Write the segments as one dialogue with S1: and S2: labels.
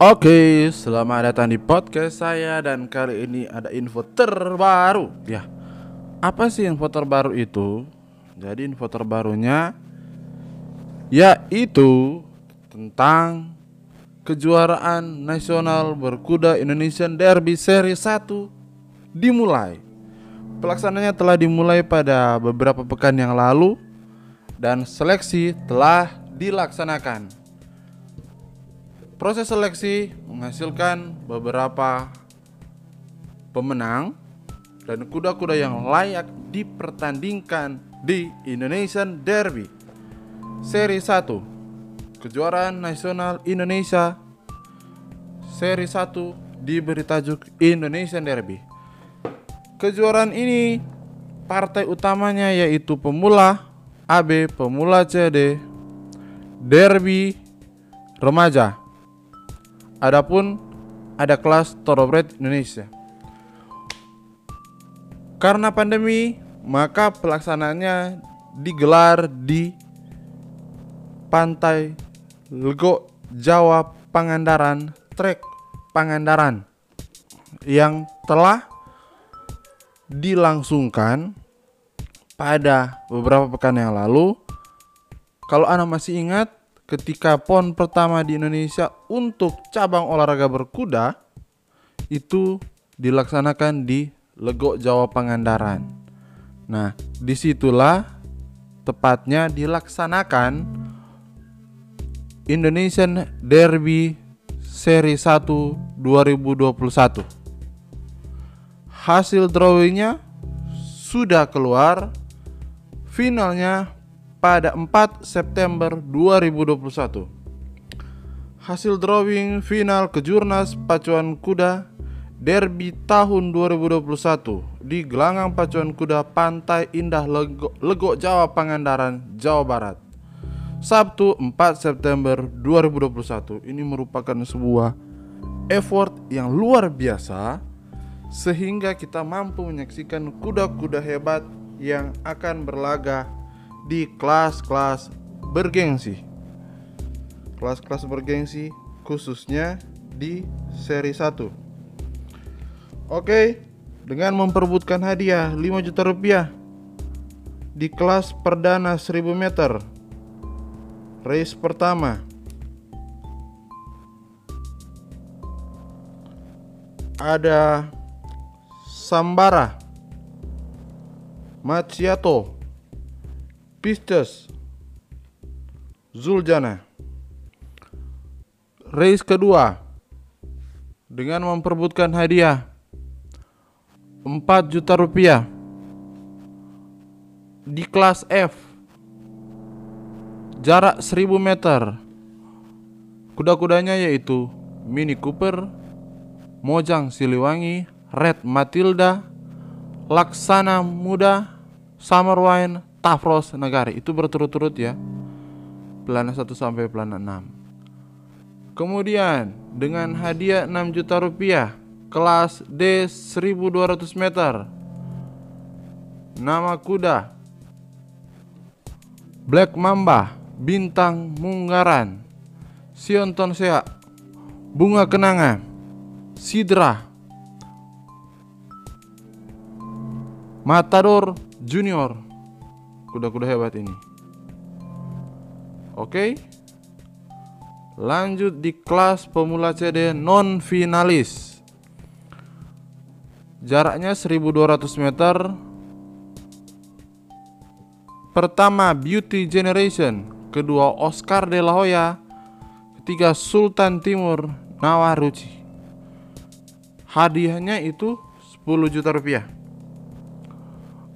S1: Oke, selamat datang di podcast saya dan kali ini ada info terbaru. Ya, apa sih info terbaru itu? Jadi info terbarunya yaitu tentang kejuaraan nasional berkuda Indonesian Derby Seri 1 dimulai. Pelaksananya telah dimulai pada beberapa pekan yang lalu dan seleksi telah dilaksanakan. Proses seleksi menghasilkan beberapa pemenang dan kuda-kuda yang layak dipertandingkan di Indonesian Derby. Seri 1 Kejuaraan Nasional Indonesia. Seri 1 diberi tajuk Indonesian Derby. Kejuaraan ini partai utamanya yaitu pemula AB, pemula CD, derby remaja Adapun ada kelas Thoroughbred Indonesia. Karena pandemi, maka pelaksanaannya digelar di Pantai Lego Jawa Pangandaran, Trek Pangandaran yang telah dilangsungkan pada beberapa pekan yang lalu. Kalau Anda masih ingat, ketika PON pertama di Indonesia untuk cabang olahraga berkuda itu dilaksanakan di Legok Jawa Pangandaran. Nah, di situlah tepatnya dilaksanakan Indonesian Derby Seri 1 2021. Hasil drawingnya sudah keluar. Finalnya pada 4 September 2021. Hasil drawing final kejurnas pacuan kuda Derby tahun 2021 di gelanggang pacuan kuda Pantai Indah Lego, Lego Jawa Pangandaran, Jawa Barat. Sabtu 4 September 2021 ini merupakan sebuah effort yang luar biasa sehingga kita mampu menyaksikan kuda-kuda hebat yang akan berlaga di kelas-kelas bergengsi. Kelas-kelas bergengsi khususnya di seri 1. Oke, dengan memperbutkan hadiah 5 juta rupiah di kelas perdana 1000 meter. Race pertama ada Sambara Maciato Pisces Zuljana Race kedua. Dengan memperbutkan hadiah. 4 juta rupiah. Di kelas F. Jarak 1000 meter. Kuda-kudanya yaitu Mini Cooper Mojang Siliwangi Red Matilda Laksana Muda Summer Wine Tafros Negari itu berturut-turut ya. Pelana 1 sampai pelana 6 kemudian dengan hadiah 6 juta rupiah kelas D 1200 meter. Nama kuda Black Mamba Bintang Munggaran. Sionton Sea Bunga Kenanga Sidra. Matador Junior kuda-kuda hebat ini. Oke. Lanjut di kelas pemula CD non finalis. Jaraknya 1200 meter. Pertama Beauty Generation, kedua Oscar de la Hoya, ketiga Sultan Timur Nawaruci. Hadiahnya itu 10 juta rupiah.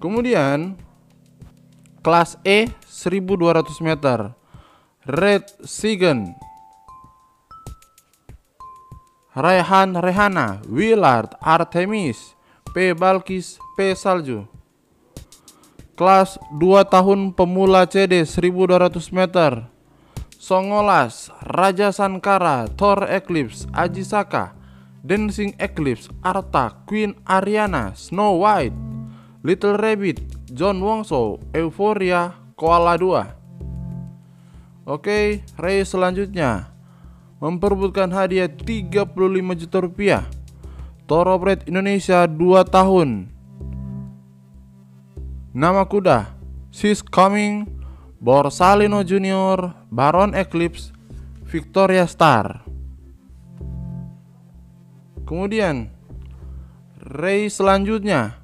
S1: Kemudian Kelas E 1200 meter. Red Sigen Rehan Rehana Willard Artemis P. Balkis P. Salju. Kelas 2 tahun pemula CD 1200 meter. Songolas Raja Sankara Thor Eclipse Ajisaka. Dancing Eclipse Arta Queen Ariana Snow White Little Rabbit John Wongso, Euphoria, Koala 2. Oke, race selanjutnya. memperebutkan hadiah 35 juta rupiah. Thoroughbred Indonesia 2 tahun. Nama kuda She's Coming, Borsalino Junior, Baron Eclipse, Victoria Star. Kemudian race selanjutnya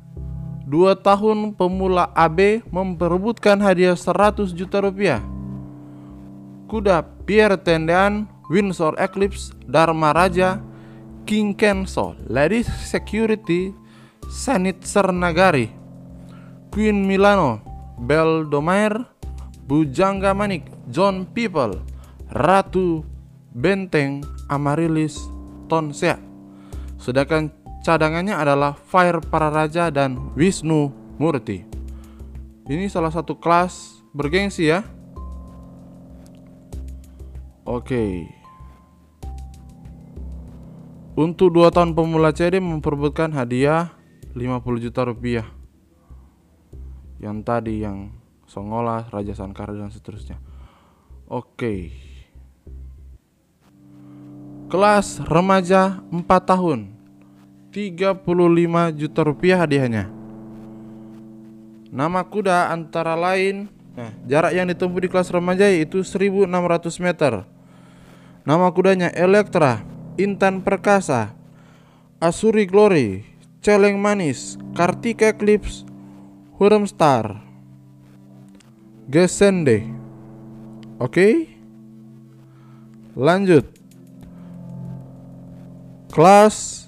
S1: Dua tahun pemula AB memperebutkan hadiah 100 juta rupiah. Kuda Pierre Tendean, Windsor Eclipse, Dharma Raja, King Kenso, Ladies Security, Sanit Sernagari, Queen Milano, Bel Domair, Bujangga Manik, John People, Ratu Benteng, Amarilis Tonsea. Sedangkan cadangannya adalah Fire Para Raja dan Wisnu Murti. Ini salah satu kelas bergengsi ya. Oke. Untuk dua tahun pemula CD memperebutkan hadiah 50 juta rupiah. Yang tadi yang Songola, Raja Sankara dan seterusnya. Oke. Kelas remaja 4 tahun 35 juta rupiah hadiahnya. Nama kuda antara lain Nah, jarak yang ditempuh di kelas remaja itu 1600 meter. Nama kudanya Elektra, Intan Perkasa, Asuri Glory, Celeng Manis, Kartika Eclipse, Hurem Star, Gesende. Oke. Lanjut. Kelas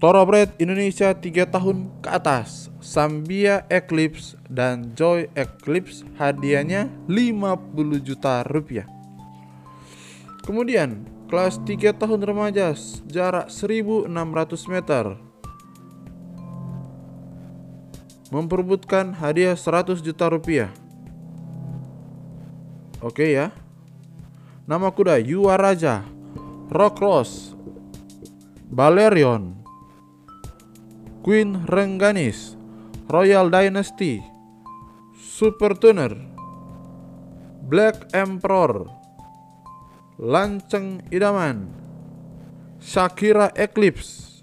S1: Thoroughbred Indonesia 3 tahun ke atas Sambia Eclipse dan Joy Eclipse hadiahnya 50 juta rupiah. Kemudian kelas 3 tahun remaja jarak 1600 meter Memperbutkan hadiah 100 juta rupiah. Oke ya. Nama kuda Yuwa Raja Rock Ross Balerion Queen Rengganis, Royal Dynasty, Super Tuner, Black Emperor, Lanceng Idaman, Shakira Eclipse,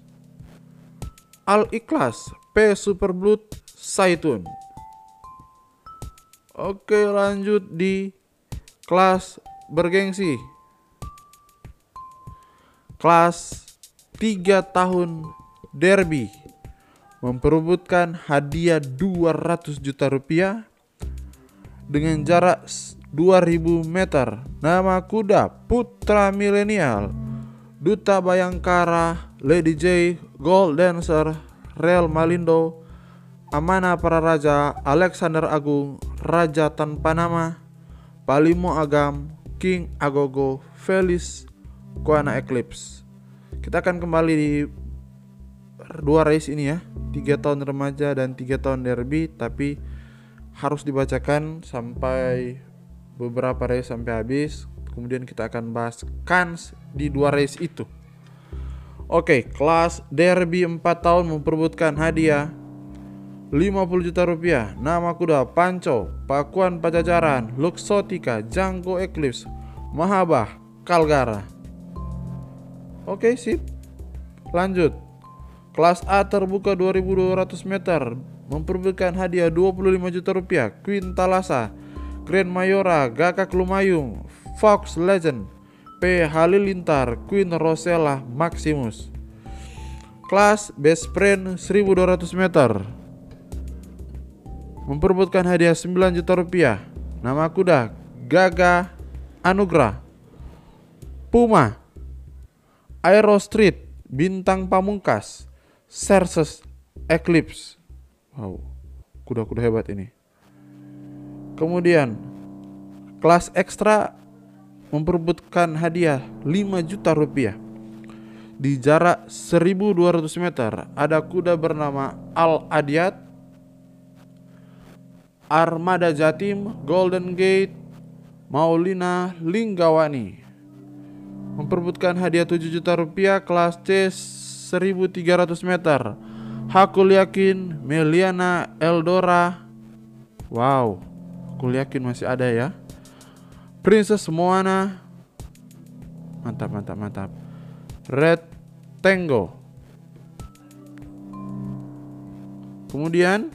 S1: Al Ikhlas, P Super Blood, Saitun. Oke lanjut di kelas bergengsi Kelas 3 tahun Derby memperebutkan hadiah 200 juta rupiah dengan jarak 2000 meter. Nama kuda Putra Milenial, Duta Bayangkara, Lady J, Gold Dancer, Real Malindo, Amana Para Raja, Alexander Agung, Raja Tanpa Nama, Palimo Agam, King Agogo, Felis, Kuana Eclipse. Kita akan kembali di dua race ini ya tiga tahun remaja dan tiga tahun derby tapi harus dibacakan sampai beberapa race sampai habis kemudian kita akan bahas kans di dua race itu Oke, kelas derby 4 tahun memperebutkan hadiah 50 juta rupiah. Nama kuda Panco, Pakuan Pajajaran, Luxotica, Jangko Eclipse, Mahabah, Kalgara. Oke, sip. Lanjut. Kelas A terbuka 2200 meter memperbutkan hadiah 25 juta rupiah Queen Talasa, Grand Mayora, Gakak Lumayung, Fox Legend, P Halilintar, Queen Rosella Maximus. Kelas Best Friend 1200 meter memperbutkan hadiah 9 juta rupiah. Nama kuda Gaga Anugrah, Puma, Aero Street, Bintang Pamungkas, Cersus Eclipse. Wow, kuda-kuda hebat ini. Kemudian kelas ekstra memperebutkan hadiah 5 juta rupiah. Di jarak 1200 meter ada kuda bernama Al Adiat, Armada Jatim, Golden Gate, Maulina Linggawani. Memperebutkan hadiah 7 juta rupiah kelas C 1300 meter. Hakul yakin Meliana Eldora. Wow, aku yakin masih ada ya. Princess Moana. Mantap, mantap, mantap. Red Tango. Kemudian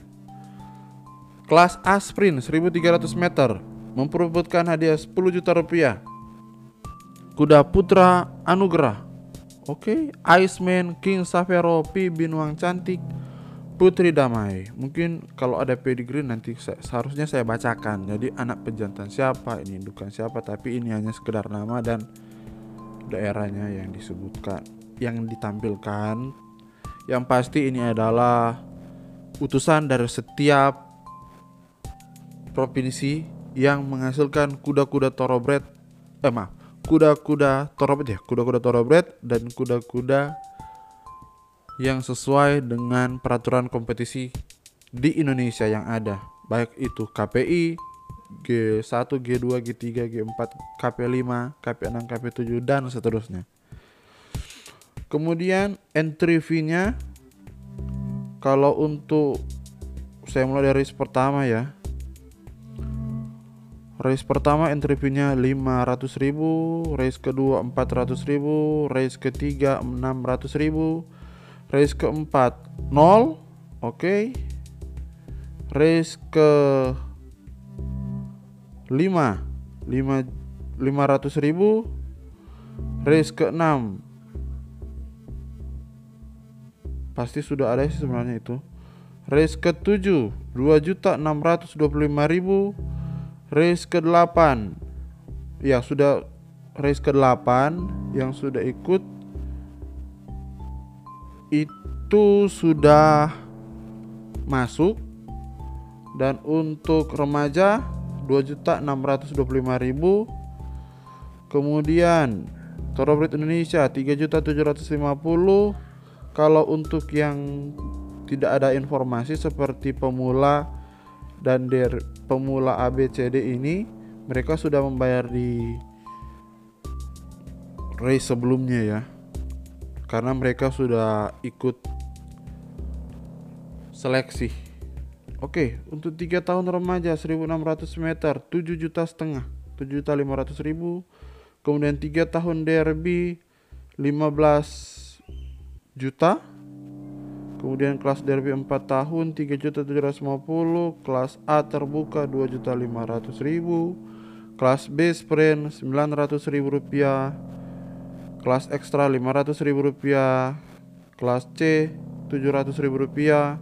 S1: kelas A sprint 1300 meter memperebutkan hadiah 10 juta rupiah. Kuda Putra Anugerah. Oke, okay. Iceman, King Savero, Pi Binuang Cantik, Putri Damai. Mungkin kalau ada pedigree nanti seharusnya saya bacakan. Jadi anak pejantan siapa, ini indukan siapa, tapi ini hanya sekedar nama dan daerahnya yang disebutkan, yang ditampilkan. Yang pasti ini adalah utusan dari setiap provinsi yang menghasilkan kuda-kuda thoroughbred eh maaf kuda-kuda thoroughbred ya kuda-kuda thoroughbred dan kuda-kuda yang sesuai dengan peraturan kompetisi di Indonesia yang ada baik itu KPI G1, G2, G3, G4, KP5, KP6, KP7 dan seterusnya. Kemudian entry fee-nya kalau untuk saya mulai dari pertama ya race pertama entry fee-nya 500 ribu race kedua 400 ribu race ketiga 600 ribu race keempat 0 oke race ke 5 5 500 ribu race ke 6 Pasti sudah ada sih sebenarnya itu. Race ke-7 2.625.000. Race ke-8 ya sudah race ke-8 yang sudah ikut itu sudah masuk. Dan untuk remaja 2.625.000 kemudian Thoroughbred Indonesia 3.750 kalau untuk yang tidak ada informasi seperti pemula dan der pemula ABCD ini mereka sudah membayar di race sebelumnya ya. Karena mereka sudah ikut seleksi. Oke untuk tiga tahun remaja 1600 meter 7 juta setengah 7 juta 500 ribu. Kemudian tiga tahun derby 15 juta kemudian kelas derby 4 tahun 3 juta 750 kelas A terbuka 2 juta 500 ribu. Kelas B sprint 900 ribu rupiah. Kelas ekstra 500 ribu rupiah. Kelas C 700 ribu rupiah.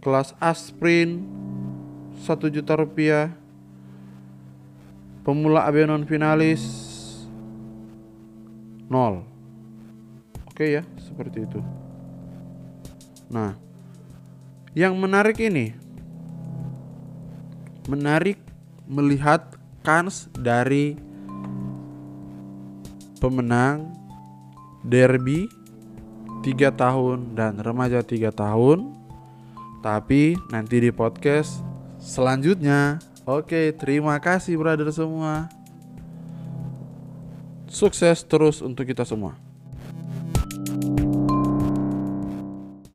S1: Kelas A sprint 1 juta rupiah. Pemula AB non finalis 0 Oke ya, seperti itu. Nah, yang menarik ini menarik melihat kans dari pemenang derby 3 tahun dan remaja 3 tahun. Tapi nanti di podcast selanjutnya. Oke, terima kasih brother semua. Sukses terus untuk kita semua.